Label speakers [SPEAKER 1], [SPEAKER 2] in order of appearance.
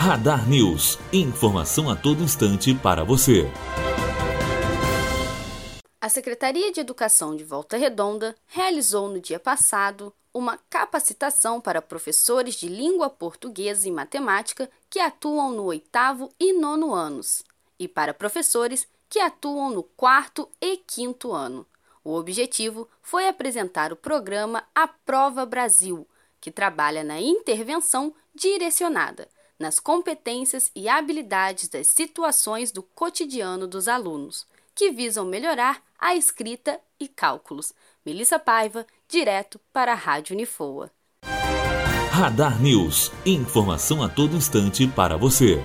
[SPEAKER 1] Radar News. Informação a todo instante para você.
[SPEAKER 2] A Secretaria de Educação de Volta Redonda realizou no dia passado uma capacitação para professores de língua portuguesa e matemática que atuam no oitavo e nono anos, e para professores que atuam no quarto e quinto ano. O objetivo foi apresentar o programa A Prova Brasil, que trabalha na intervenção direcionada nas competências e habilidades das situações do cotidiano dos alunos, que visam melhorar a escrita e cálculos. Melissa Paiva, direto para a Rádio Unifoa.
[SPEAKER 1] Radar News. Informação a todo instante para você.